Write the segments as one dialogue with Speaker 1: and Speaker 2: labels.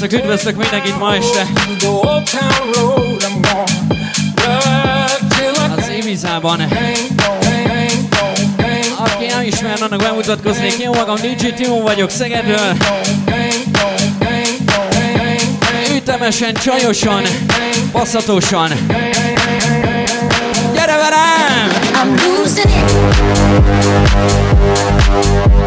Speaker 1: srácok, üdvözlök mindenkit ma este. Az Ibizában. Aki nem ismer, annak bemutatkoznék. Én magam DJ Timo vagyok Szegedről. Ütemesen, csajosan, passzatosan. Gyere velem! I'm losing it.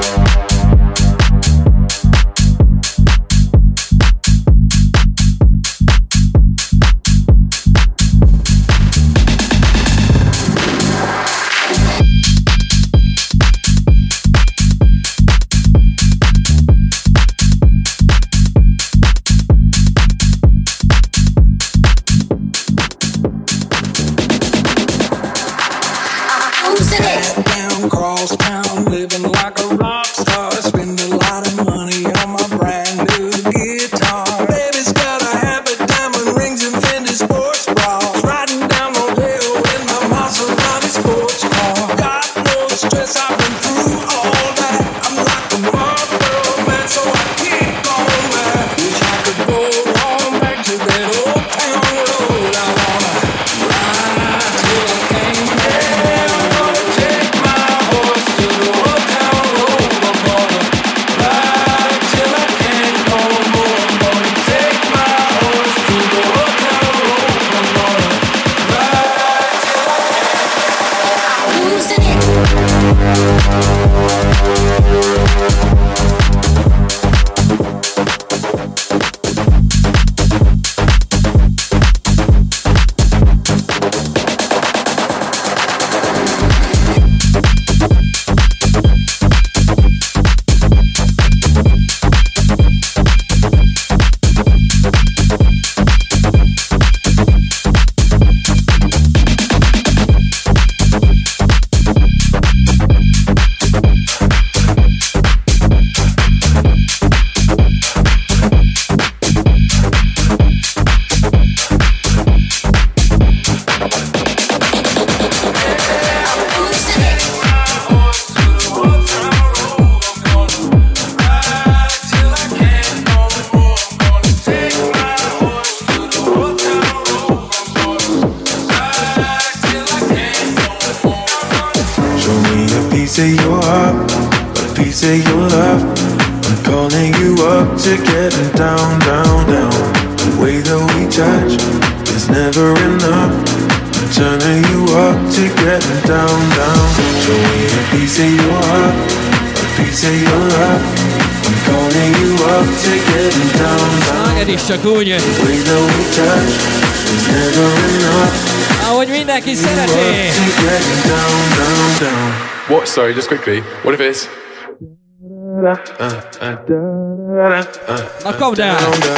Speaker 1: Calm down. down,
Speaker 2: down.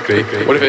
Speaker 2: Quickly. What if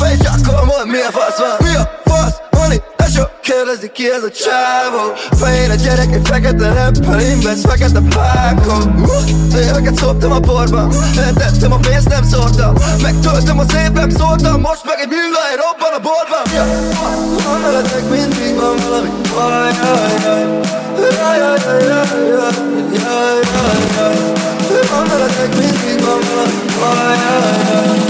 Speaker 3: rap És akkor mondd mi a fasz van? Mi a fasz, honey, tesó Kérdezi ki ez a csávó. Fején a gyerek egy fekete rappel Invest fekete pákon. Uh, Éveket szoptam a porban Eltettem a pénzt, nem szórtam. Megtöltöm az évek, szóltam Most meg egy millai robban a boltban ja. Van veletek mindig van valami. Jaj, jaj, jaj Jaj, jaj, jaj, jaj Jaj, jaj, jaj Van veletek mindig van valami. Jaj, jaj,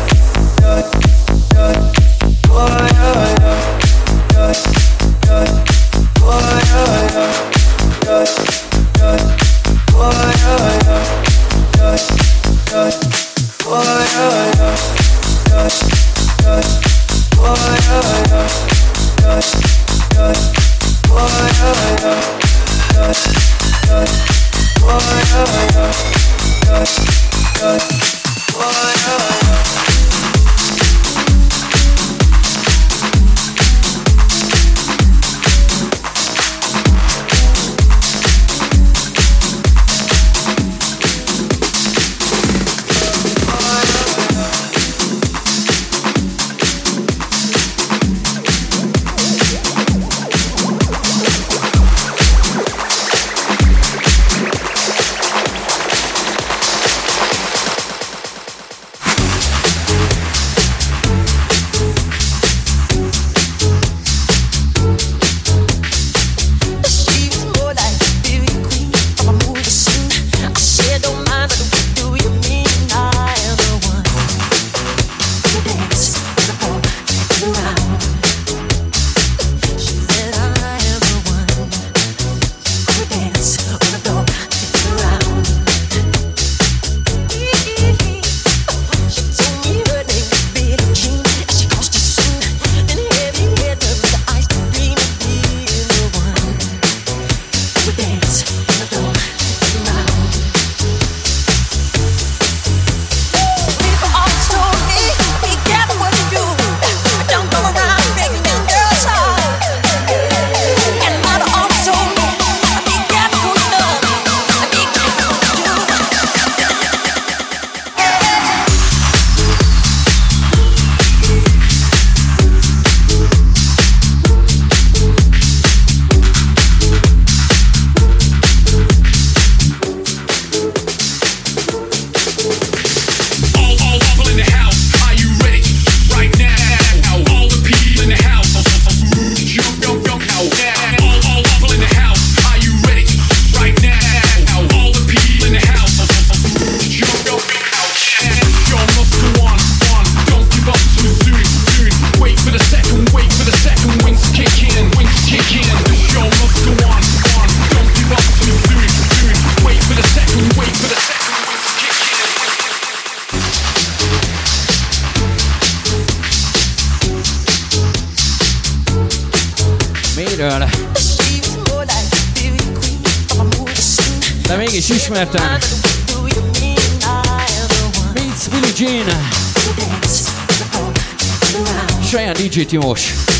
Speaker 4: Trey and DJ
Speaker 5: Timosh.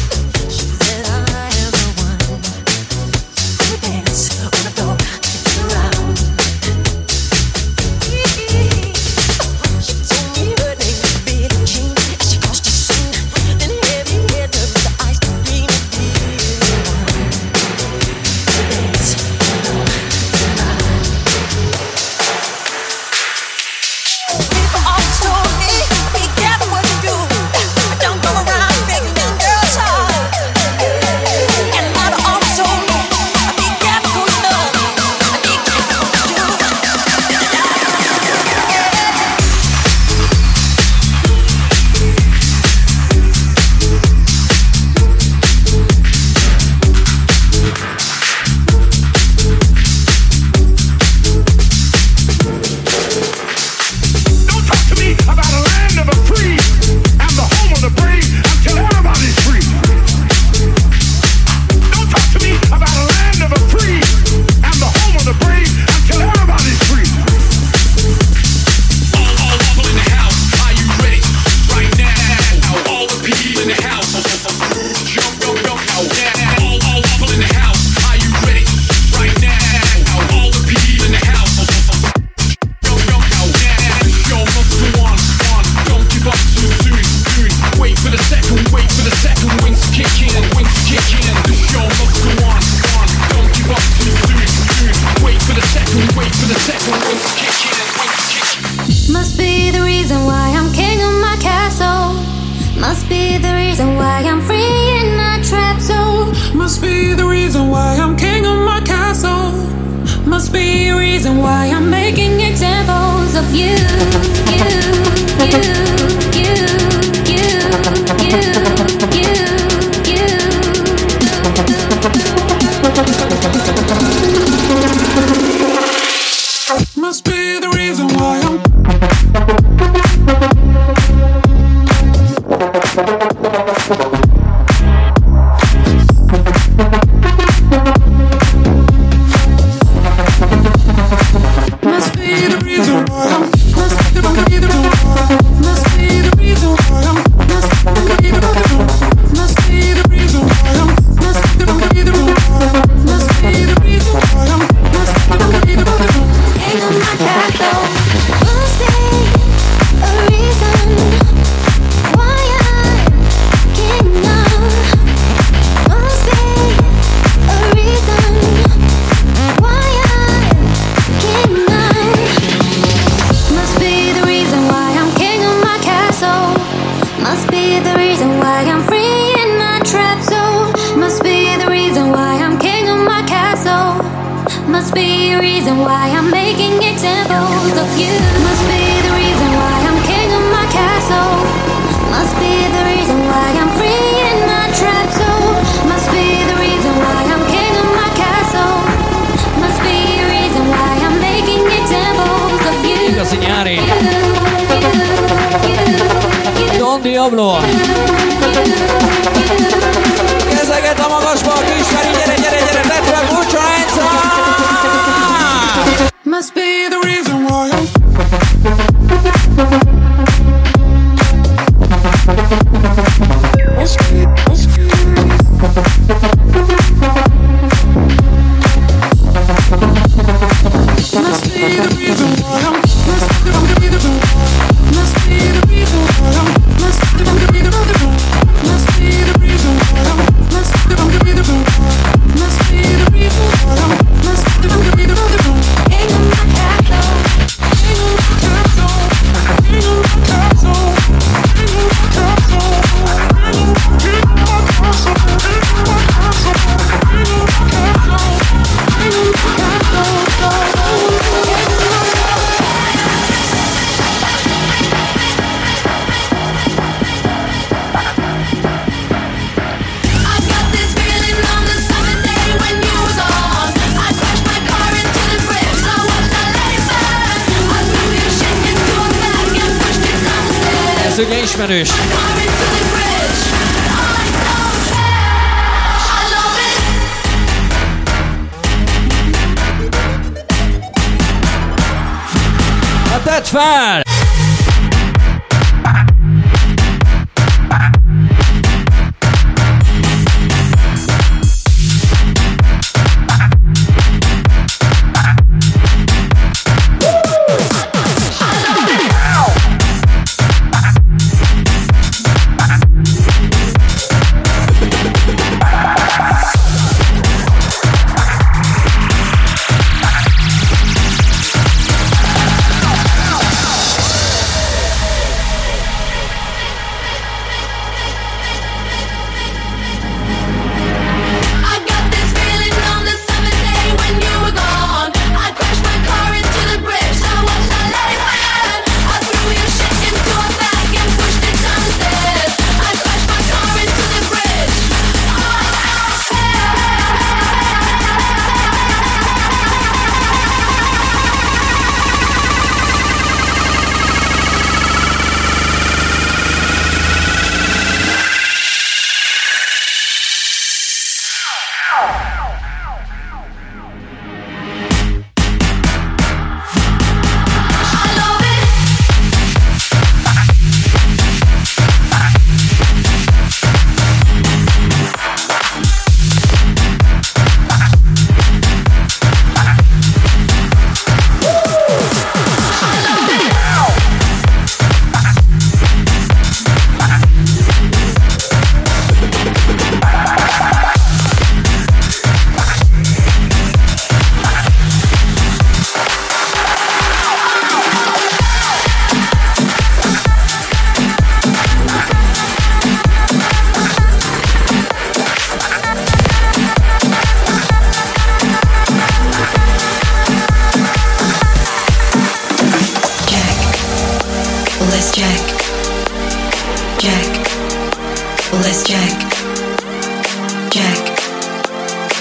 Speaker 5: Jack.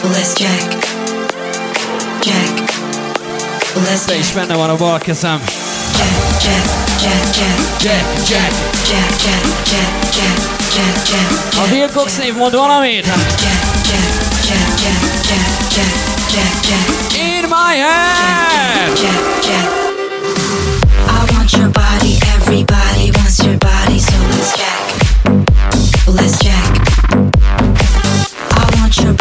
Speaker 5: Let's jack. Jack. Let's
Speaker 6: Te is benne van a bal kezem.
Speaker 5: Jack, jack, jack, jack,
Speaker 6: Jack, Jack.
Speaker 5: jack, jack, jack, jack, jack, jack,
Speaker 6: A
Speaker 5: jack.
Speaker 6: Wilcox név mond valamit?
Speaker 5: Jack, jack, jack, jack, jack, jack, jack, jack.
Speaker 6: In my head!
Speaker 5: Jack, Jack. I want your body, everybody wants your body, so let's jack. Let's jack.
Speaker 6: Contra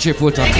Speaker 6: DJ
Speaker 7: Puta.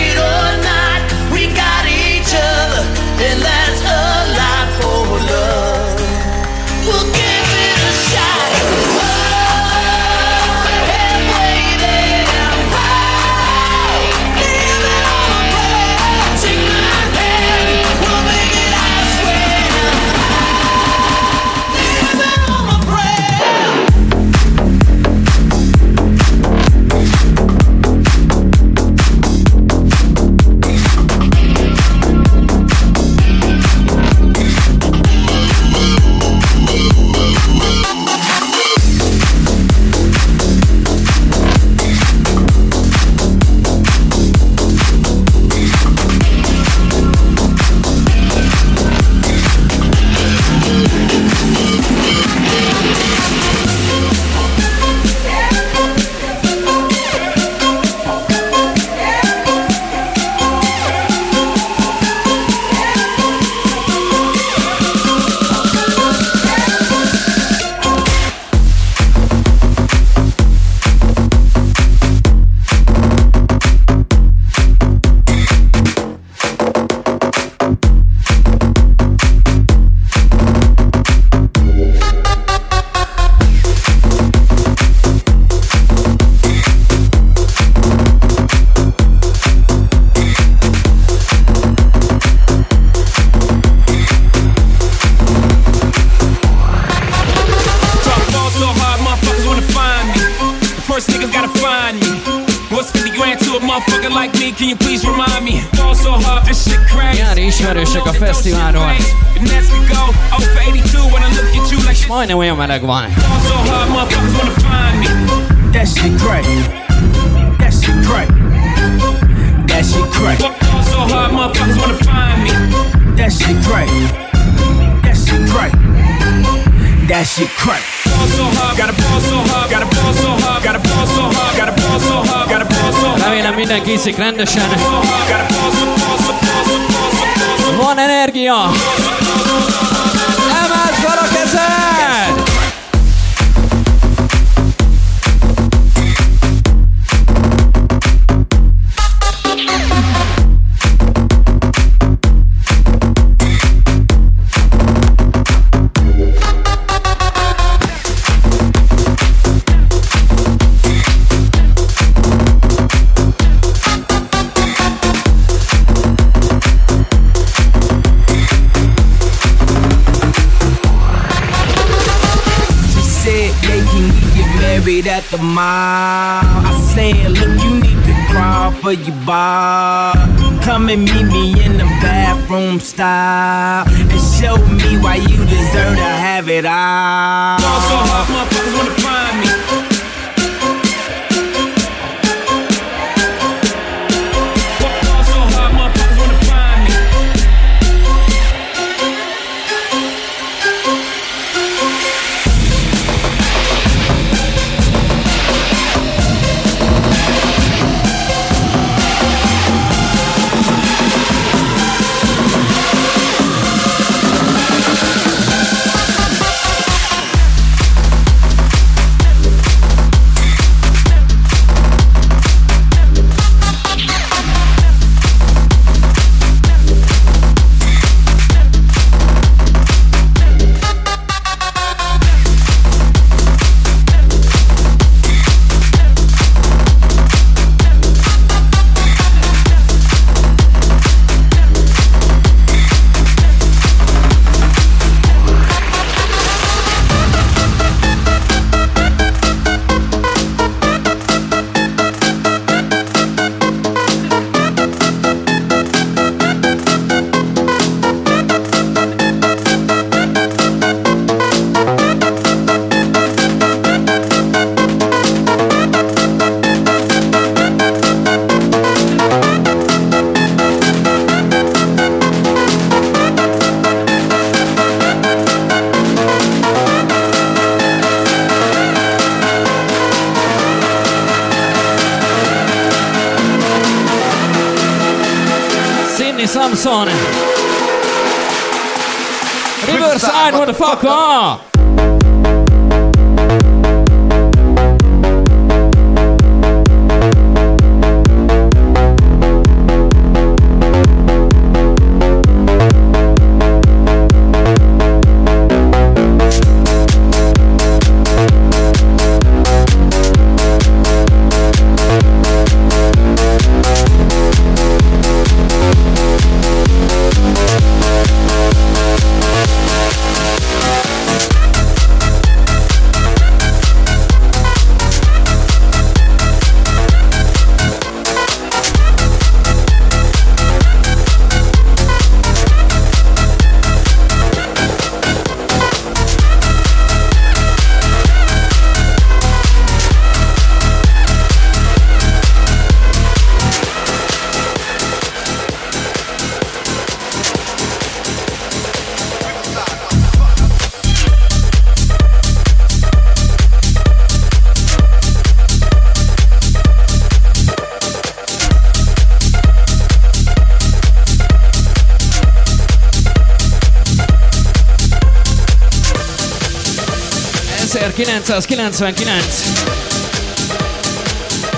Speaker 7: 1999.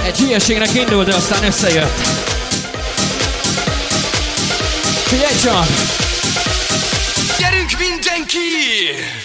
Speaker 7: Egy hülyeségnek indult, de aztán összejött. Figyelj csak!
Speaker 8: Gyerünk mindenki!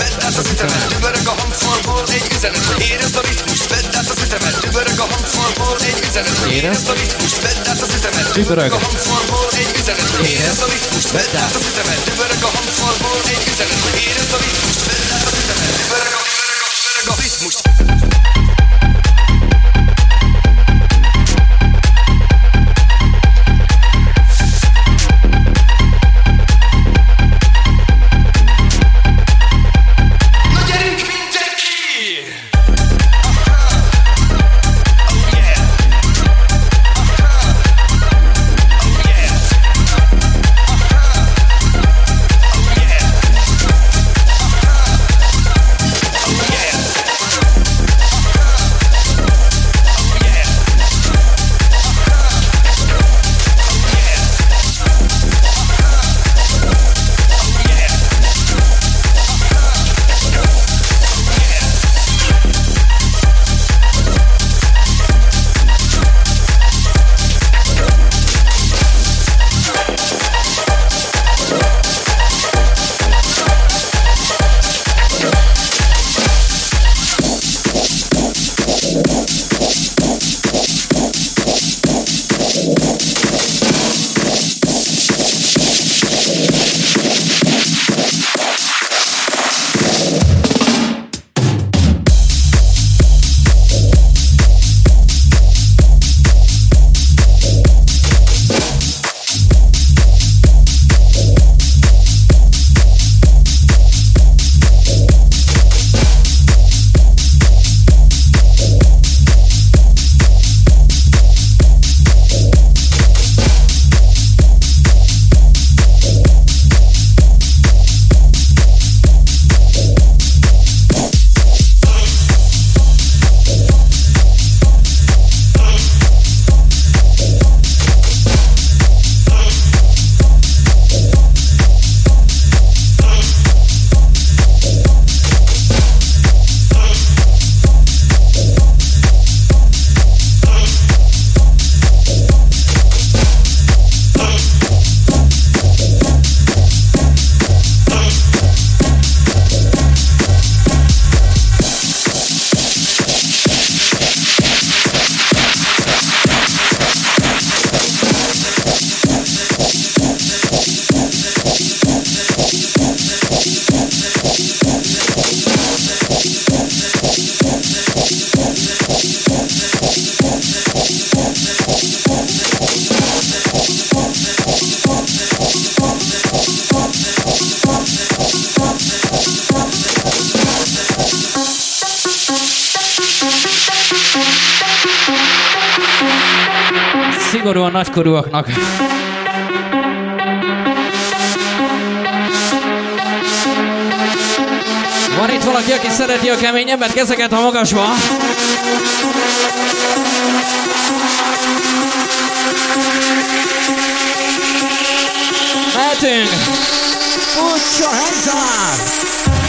Speaker 3: Vedd át az ütemet Dübörög a hangfalból egy üzenet. Érezd a ritmus, vedd át az ütemet Dübörög a hangfalból egy üzenet. Érezd a ritmus, vedd át az ütemet
Speaker 9: Dübörög.
Speaker 3: a hangfalból egy üzenet. Érezd. A ritmus, vedd át az ütemet Dübörög a hangfalból egy üzenet. Érezd a ritmus, vedd át az ütemet
Speaker 9: Nagykorúaknak. Van itt valaki, aki szereti a keményebbet, kezeket a magasba. Mehetünk! Put your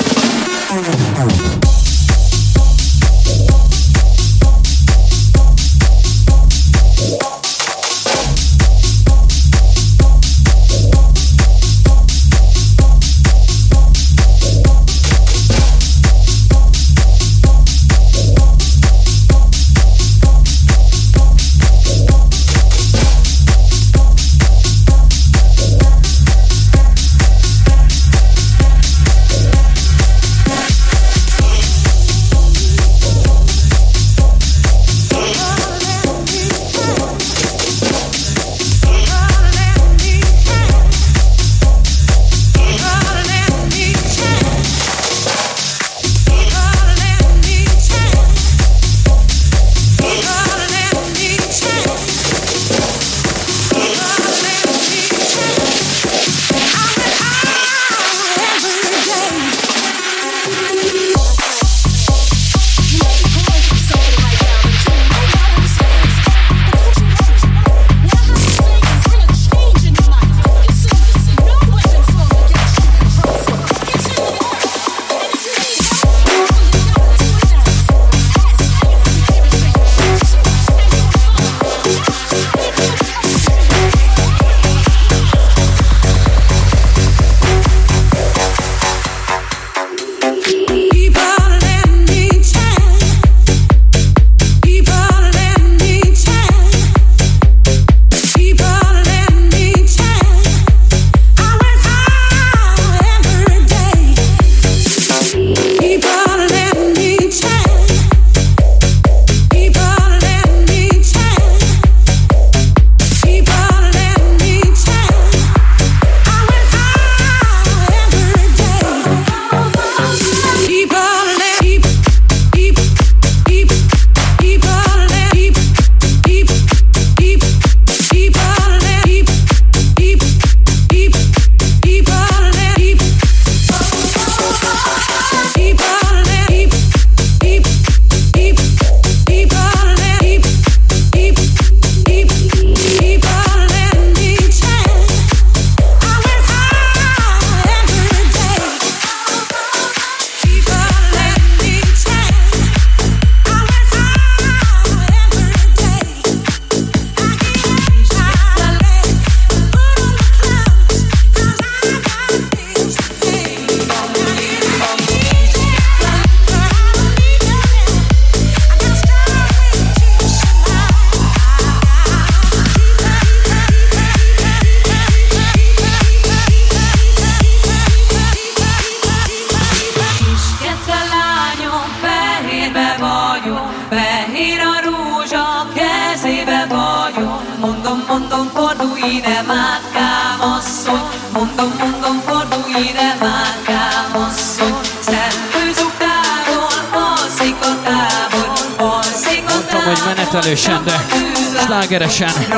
Speaker 10: slágeresen.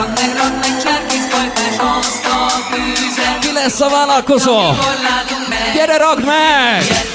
Speaker 10: Ki lesz a vállalkozó? Gyere, ragd meg!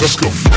Speaker 10: Let's go.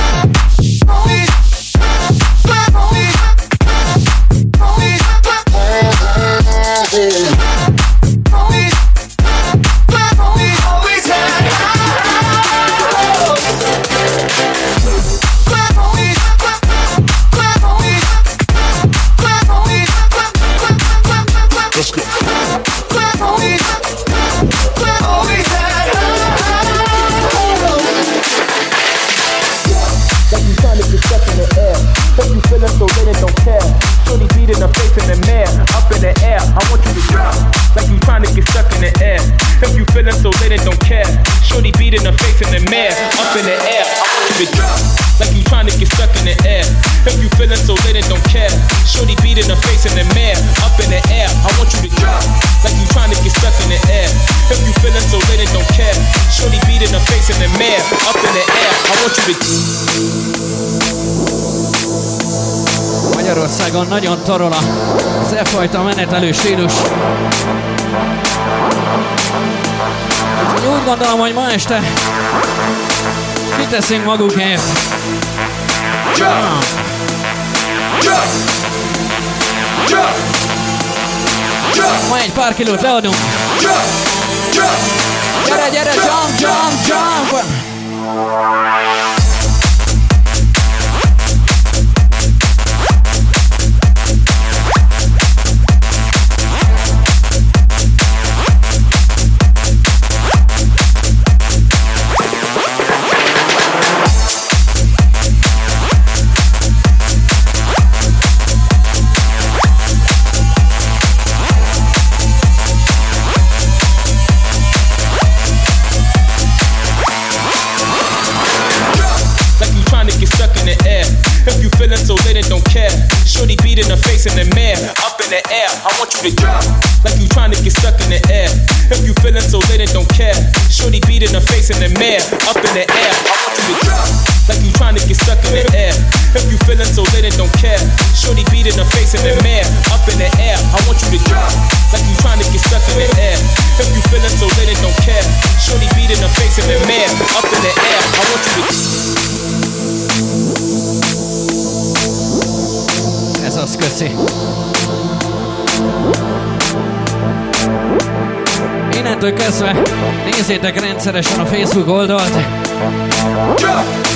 Speaker 10: Tarol az e fajta menetelő stílus. Úgyhogy úgy gondolom, hogy ma este kiteszünk magukért. Jump! Jump! Jump!
Speaker 9: Ma egy pár kilót leadunk. Gyere, gyere, jump, jump, jump!
Speaker 10: like Yeah. And don't care, shorty beat in the face in the mirror, up in the air. I want you to drop like you trying to get stuck in the air. If you feeling so lit and don't care, shorty beat in the face in the mirror, up in the air. I want you to drop like you trying to get stuck in the air. If you feeling so lit and don't care, shorty beat in the face in the mirror, up in the air. I want you to drop like you trying to get stuck in the air. If you feeling so lit and don't care, shorty beat in the face in the mirror, up in the air. I want you to
Speaker 9: Ez az, köszi. Innentől kezdve nézzétek rendszeresen a Facebook oldalt.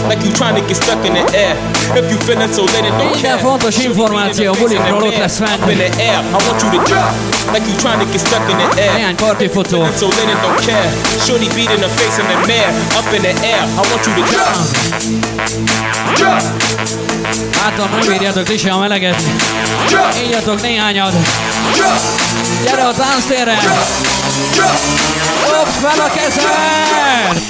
Speaker 10: like you trying to get stuck in the air. If you feeling so don't
Speaker 9: Minden fontos információ a bulikról ott lesz fent.
Speaker 10: I want you to drop like you trying to get stuck in the air.
Speaker 9: Néhány partifotó.
Speaker 10: Feeling so and don't care. Shorty beat in the face in the mirror. Up in the air, I want you to drop. Drop.
Speaker 9: Látom, nem bírjátok ti sem a meleget. Ígyatok néhányat. Gyere a tánctérre! Dobd fel a kezed!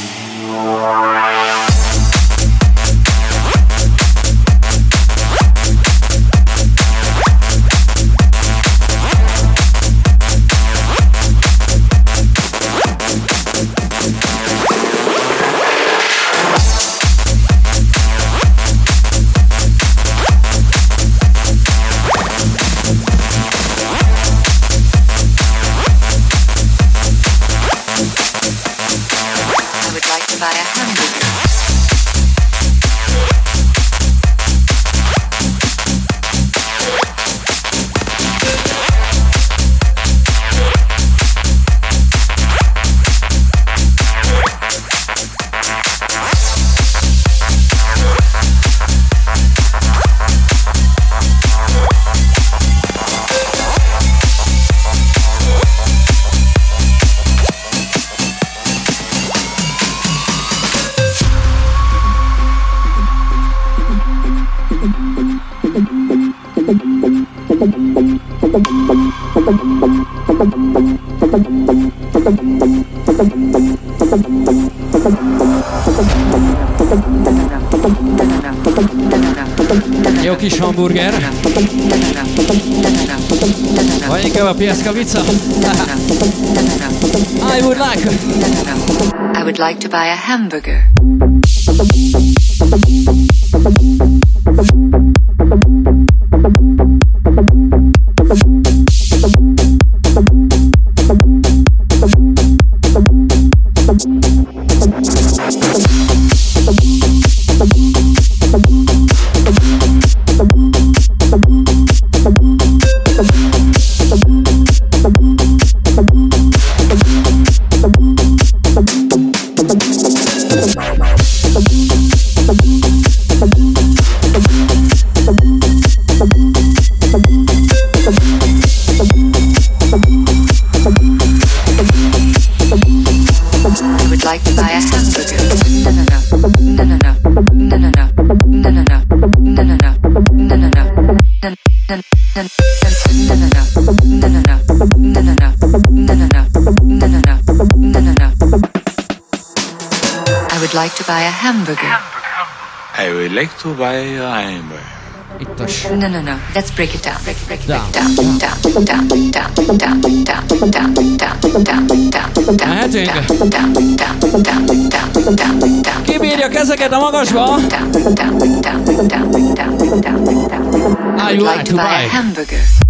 Speaker 11: Hamburger.
Speaker 9: Vagy inkább a pieszkavica. I would like.
Speaker 11: I would like to buy a hamburger. hamburger. I would like to buy a hamburger. No, no, no. Let's break it down. Break, break,
Speaker 9: down.
Speaker 11: down, down. Down. Down. Down. Down. Down. Down. Down. Down. Down. Down. Down.
Speaker 9: Kibírja a kezeket a magasba!
Speaker 11: I would like to buy a hamburger.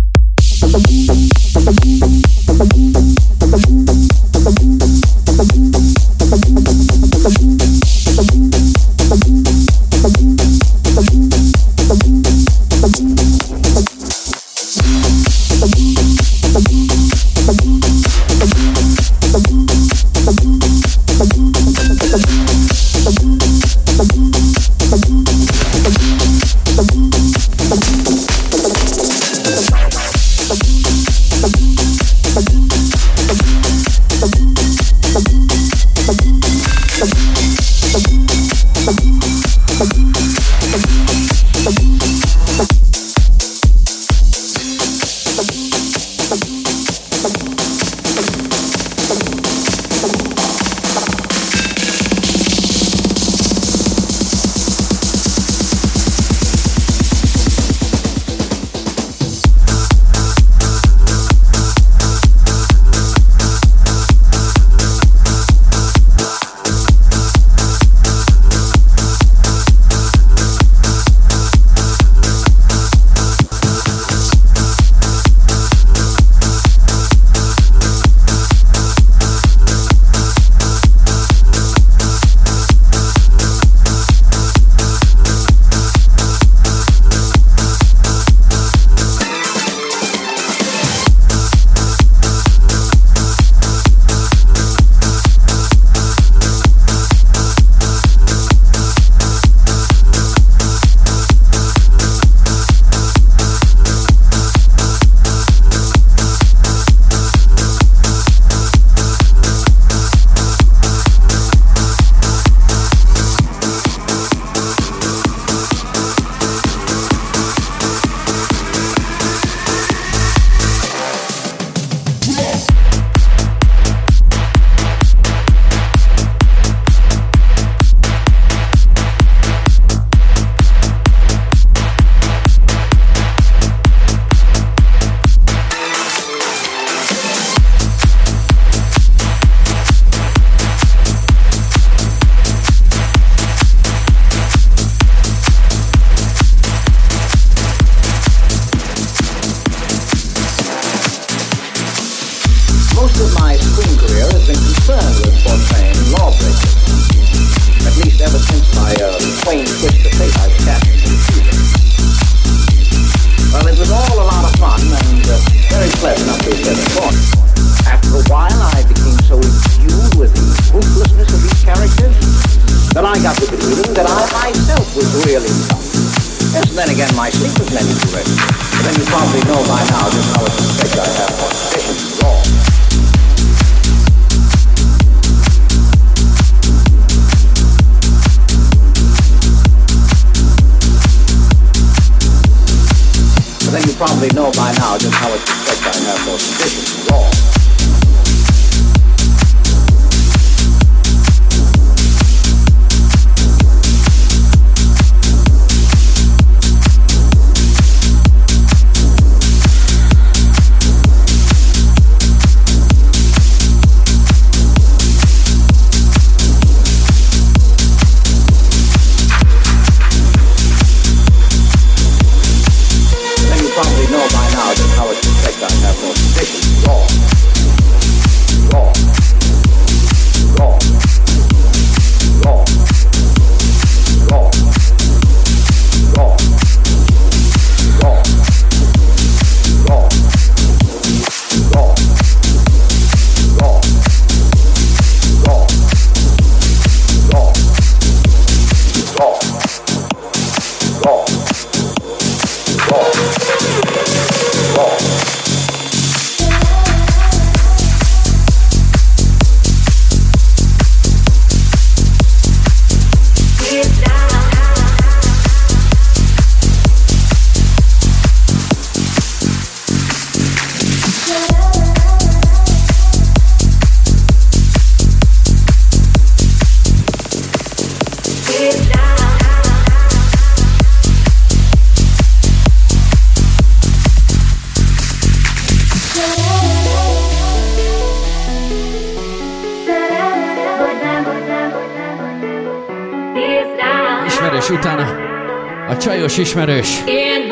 Speaker 12: is
Speaker 9: ismerős.
Speaker 4: Én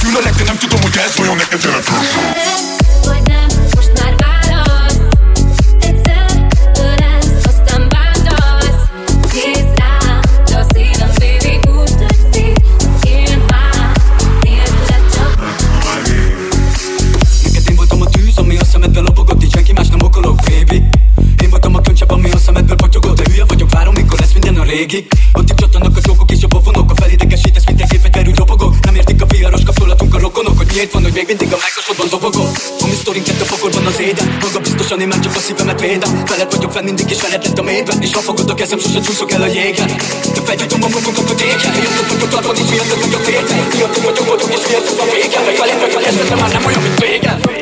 Speaker 4: fül a
Speaker 13: nem tudom, hogy ez vajon neked véda Veled vagyok fel mindig is veled lett a mélyben És ha fogod a kezem, sose csúszok el a jégen De felgyújtom a munkunkat a téken Miattad vagyok adva, nincs miattad vagyok vétel Miattad vagyok boldog, és miattad a végem Meg veled, meg veled, már nem olyan, mint régen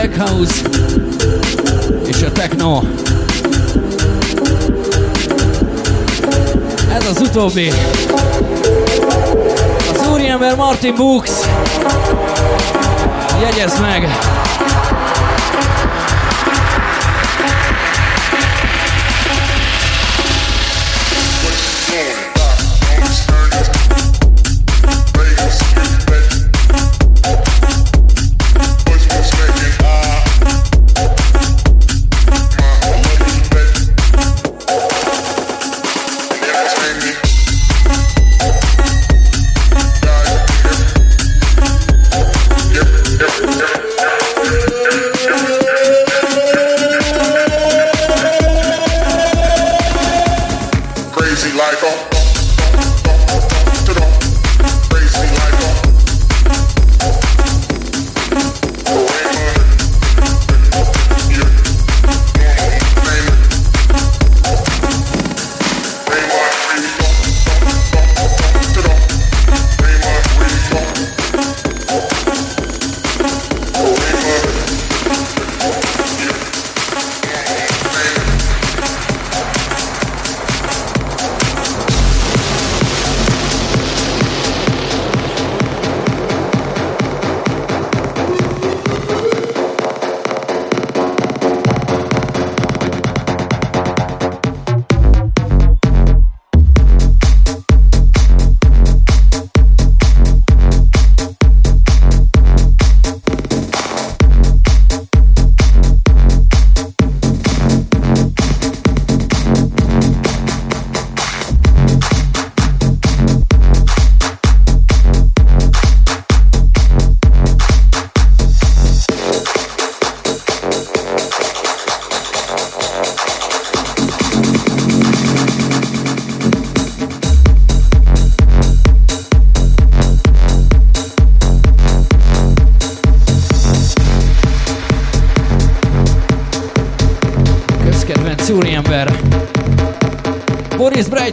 Speaker 14: Tech House és a Techno. Ez az utóbbi. Az úriember Martin Books. Jegyezd meg!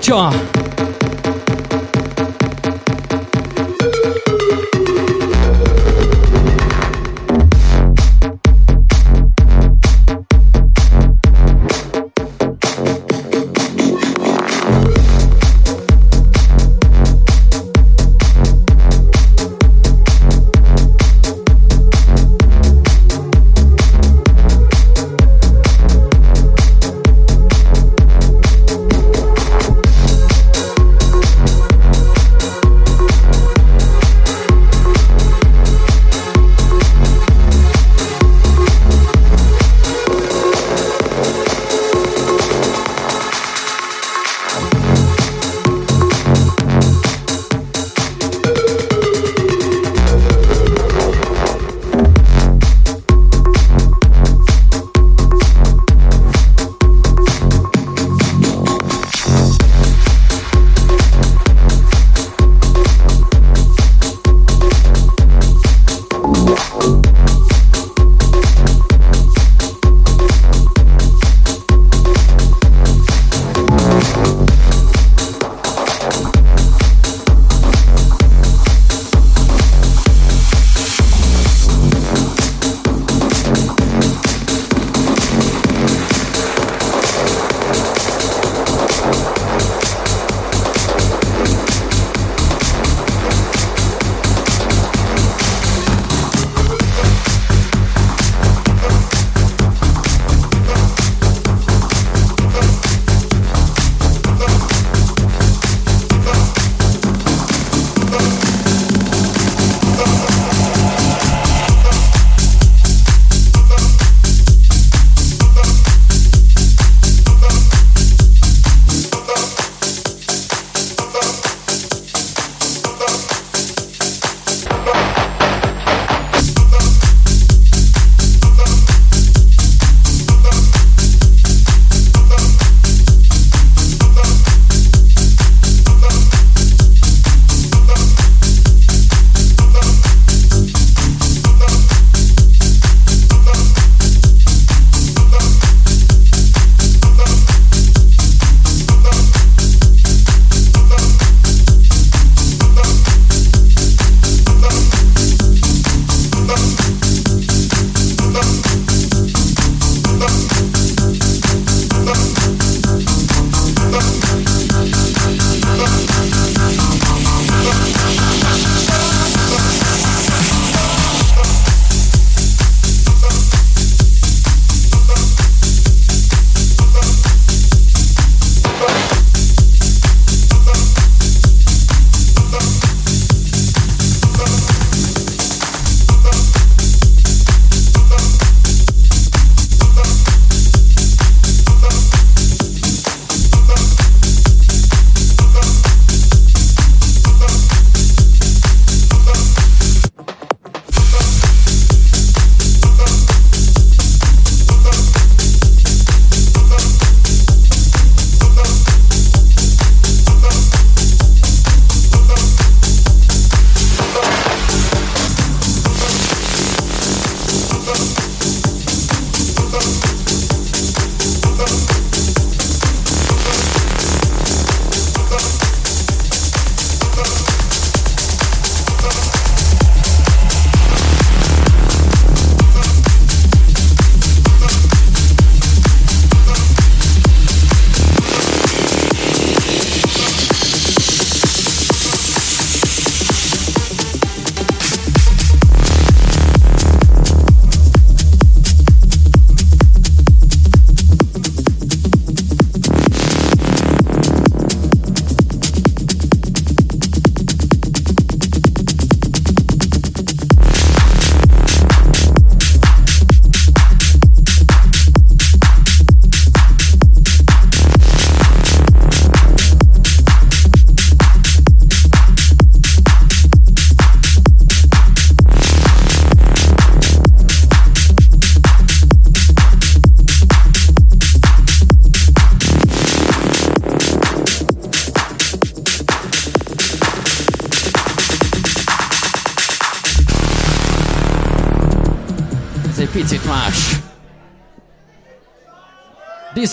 Speaker 15: John.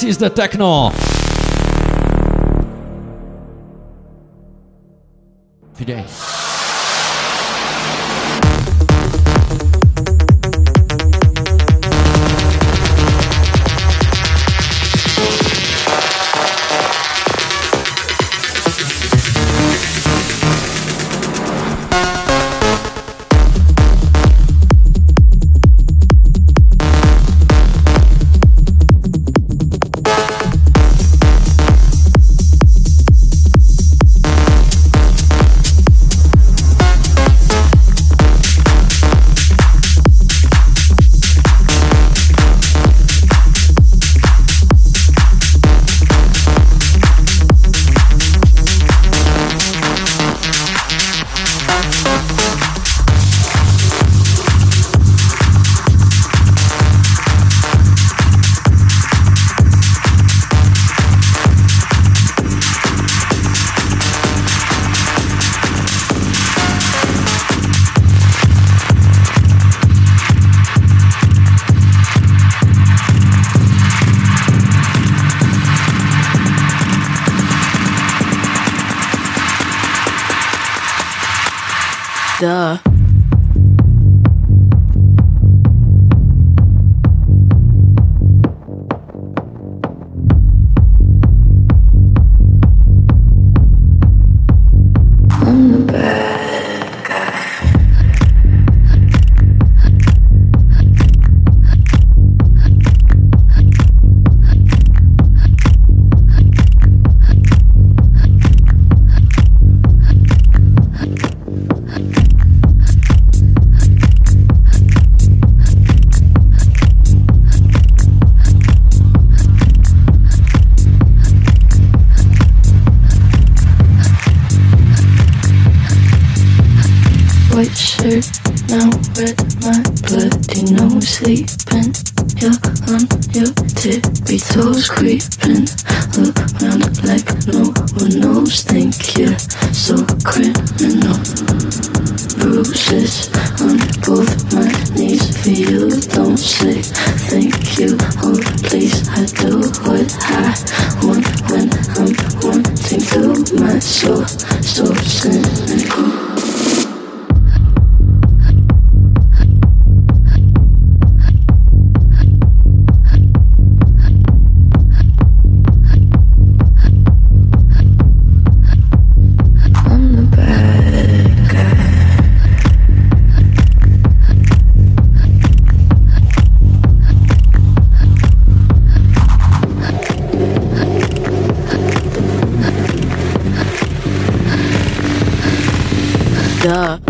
Speaker 15: Is the techno. Figyelj! Duh.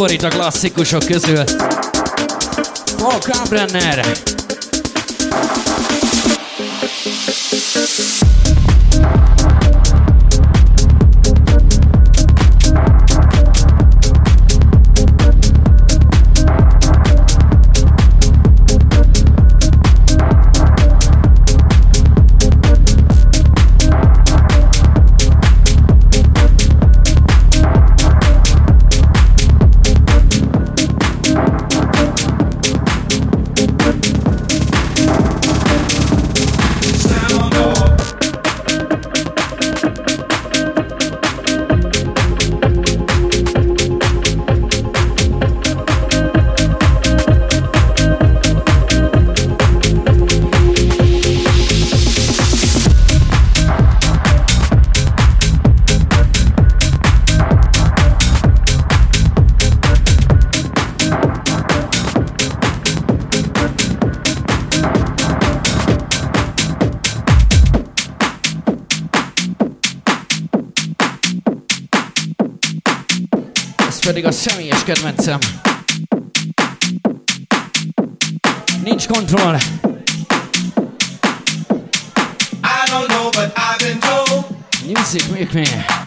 Speaker 15: A klasszikusok közül. Paul Kalbrenner.
Speaker 16: Słońcem. Nincs kontroll. Music make me.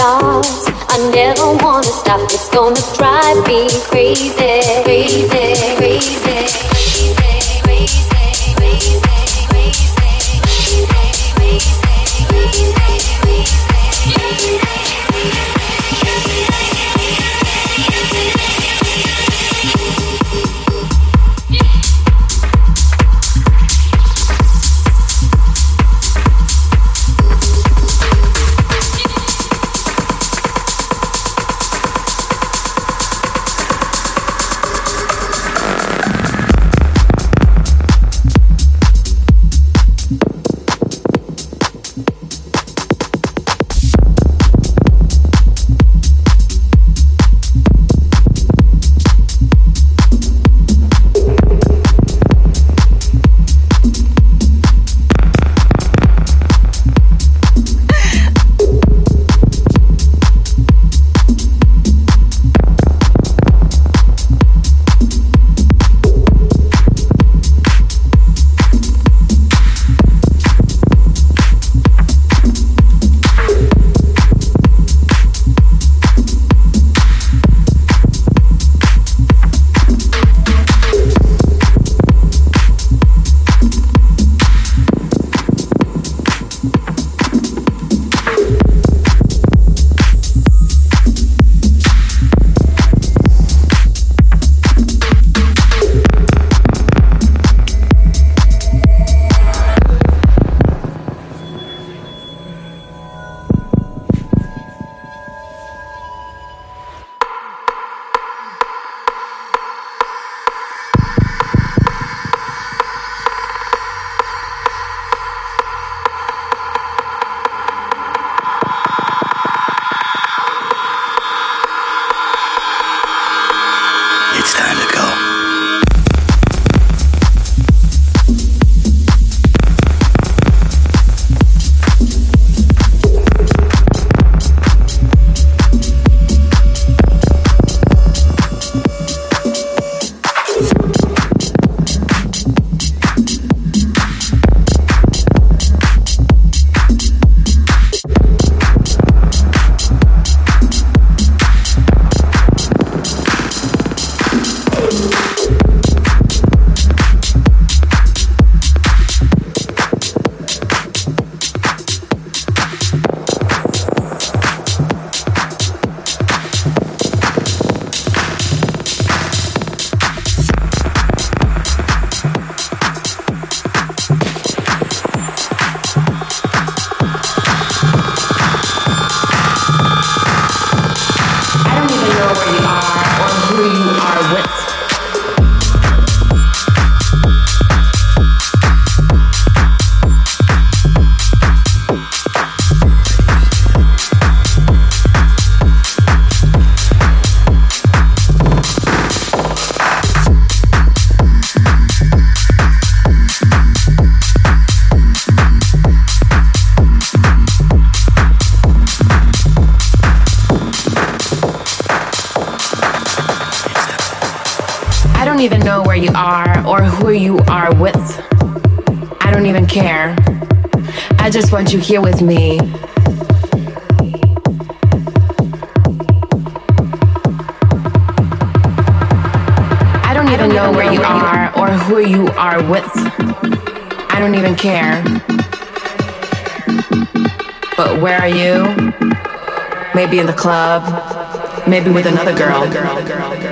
Speaker 17: stars. I never wanna stop. It's gonna drive me
Speaker 16: crazy, crazy.
Speaker 18: Don't even know where you are or who you are with. I don't even care. I just want you here with me. I don't even know where you are or who you are with. I don't even care. But where are you? Maybe in the club, maybe with another girl.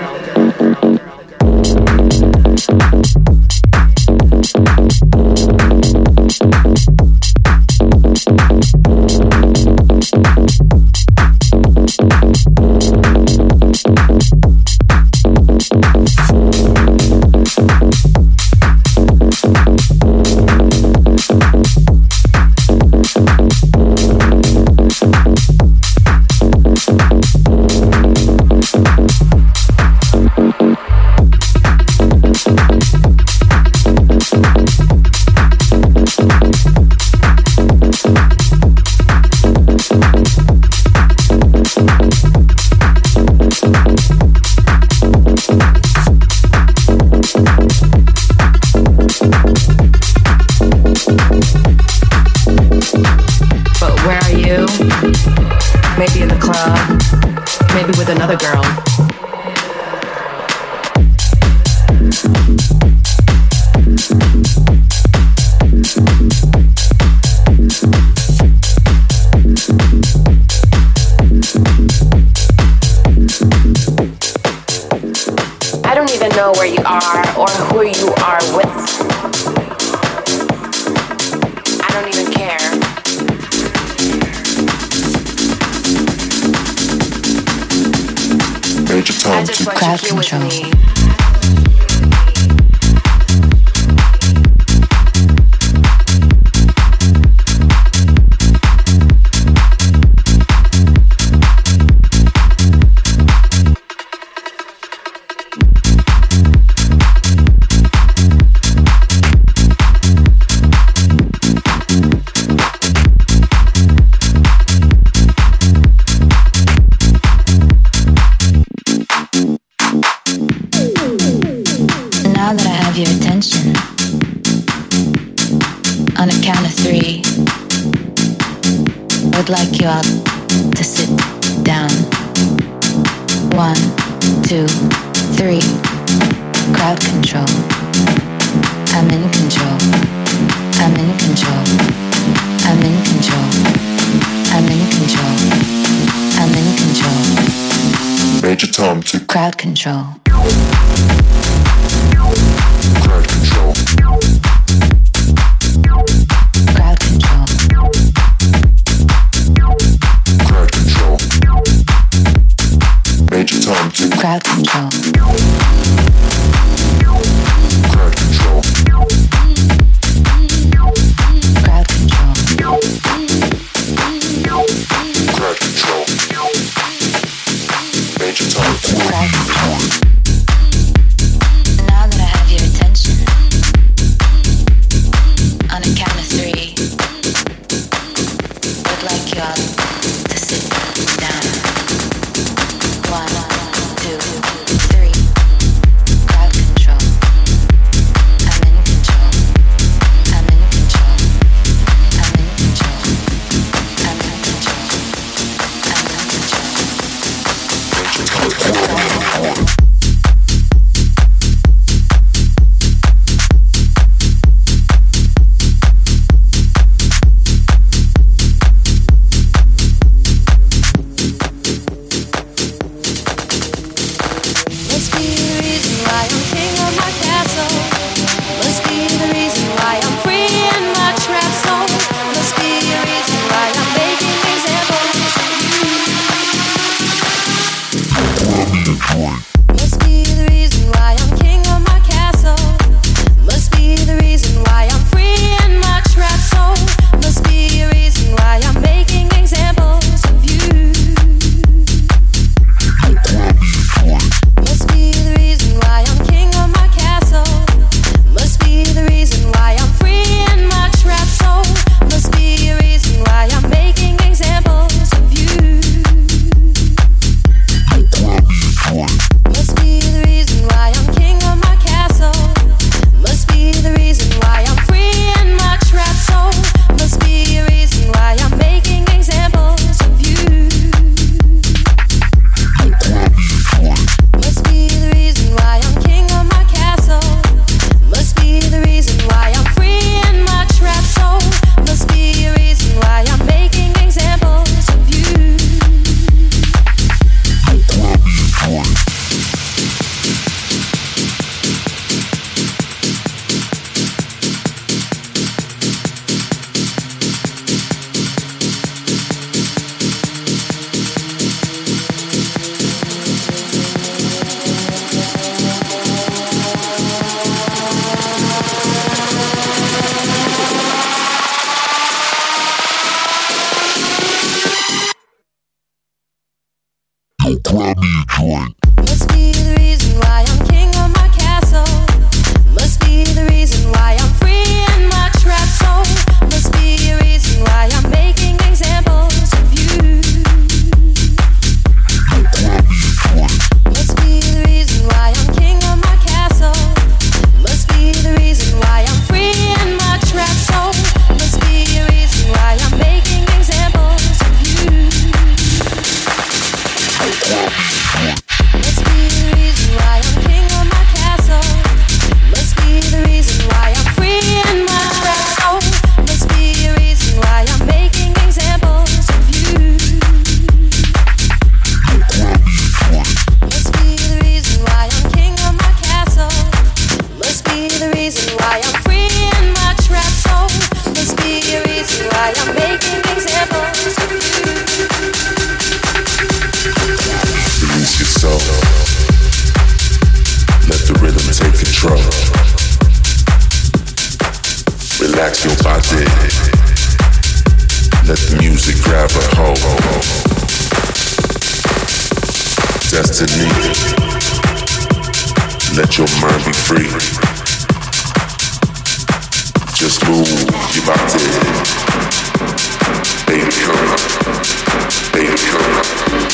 Speaker 19: Body. Let the music grab a hold. Destiny. Let your mind be free. Just move your body. Baby, come. Baby, come.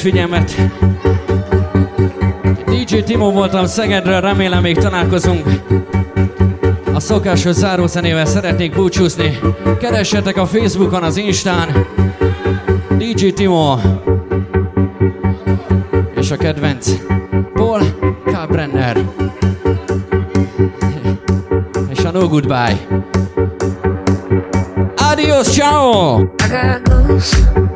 Speaker 20: Figyelmet. DJ Timo voltam Szegedről, remélem még találkozunk. A szokásos zárószenével szeretnék búcsúzni. Keressetek a Facebookon, az Instán. DJ Timo. És a kedvenc Paul K. Brenner. És a No Goodbye. Adios, ciao! I got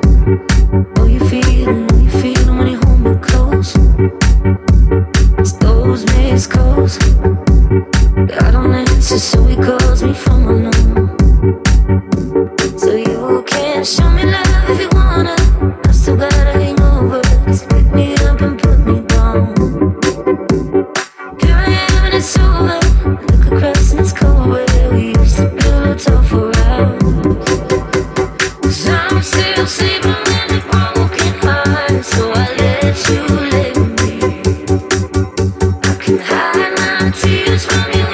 Speaker 20: ghosts.
Speaker 21: Tears from you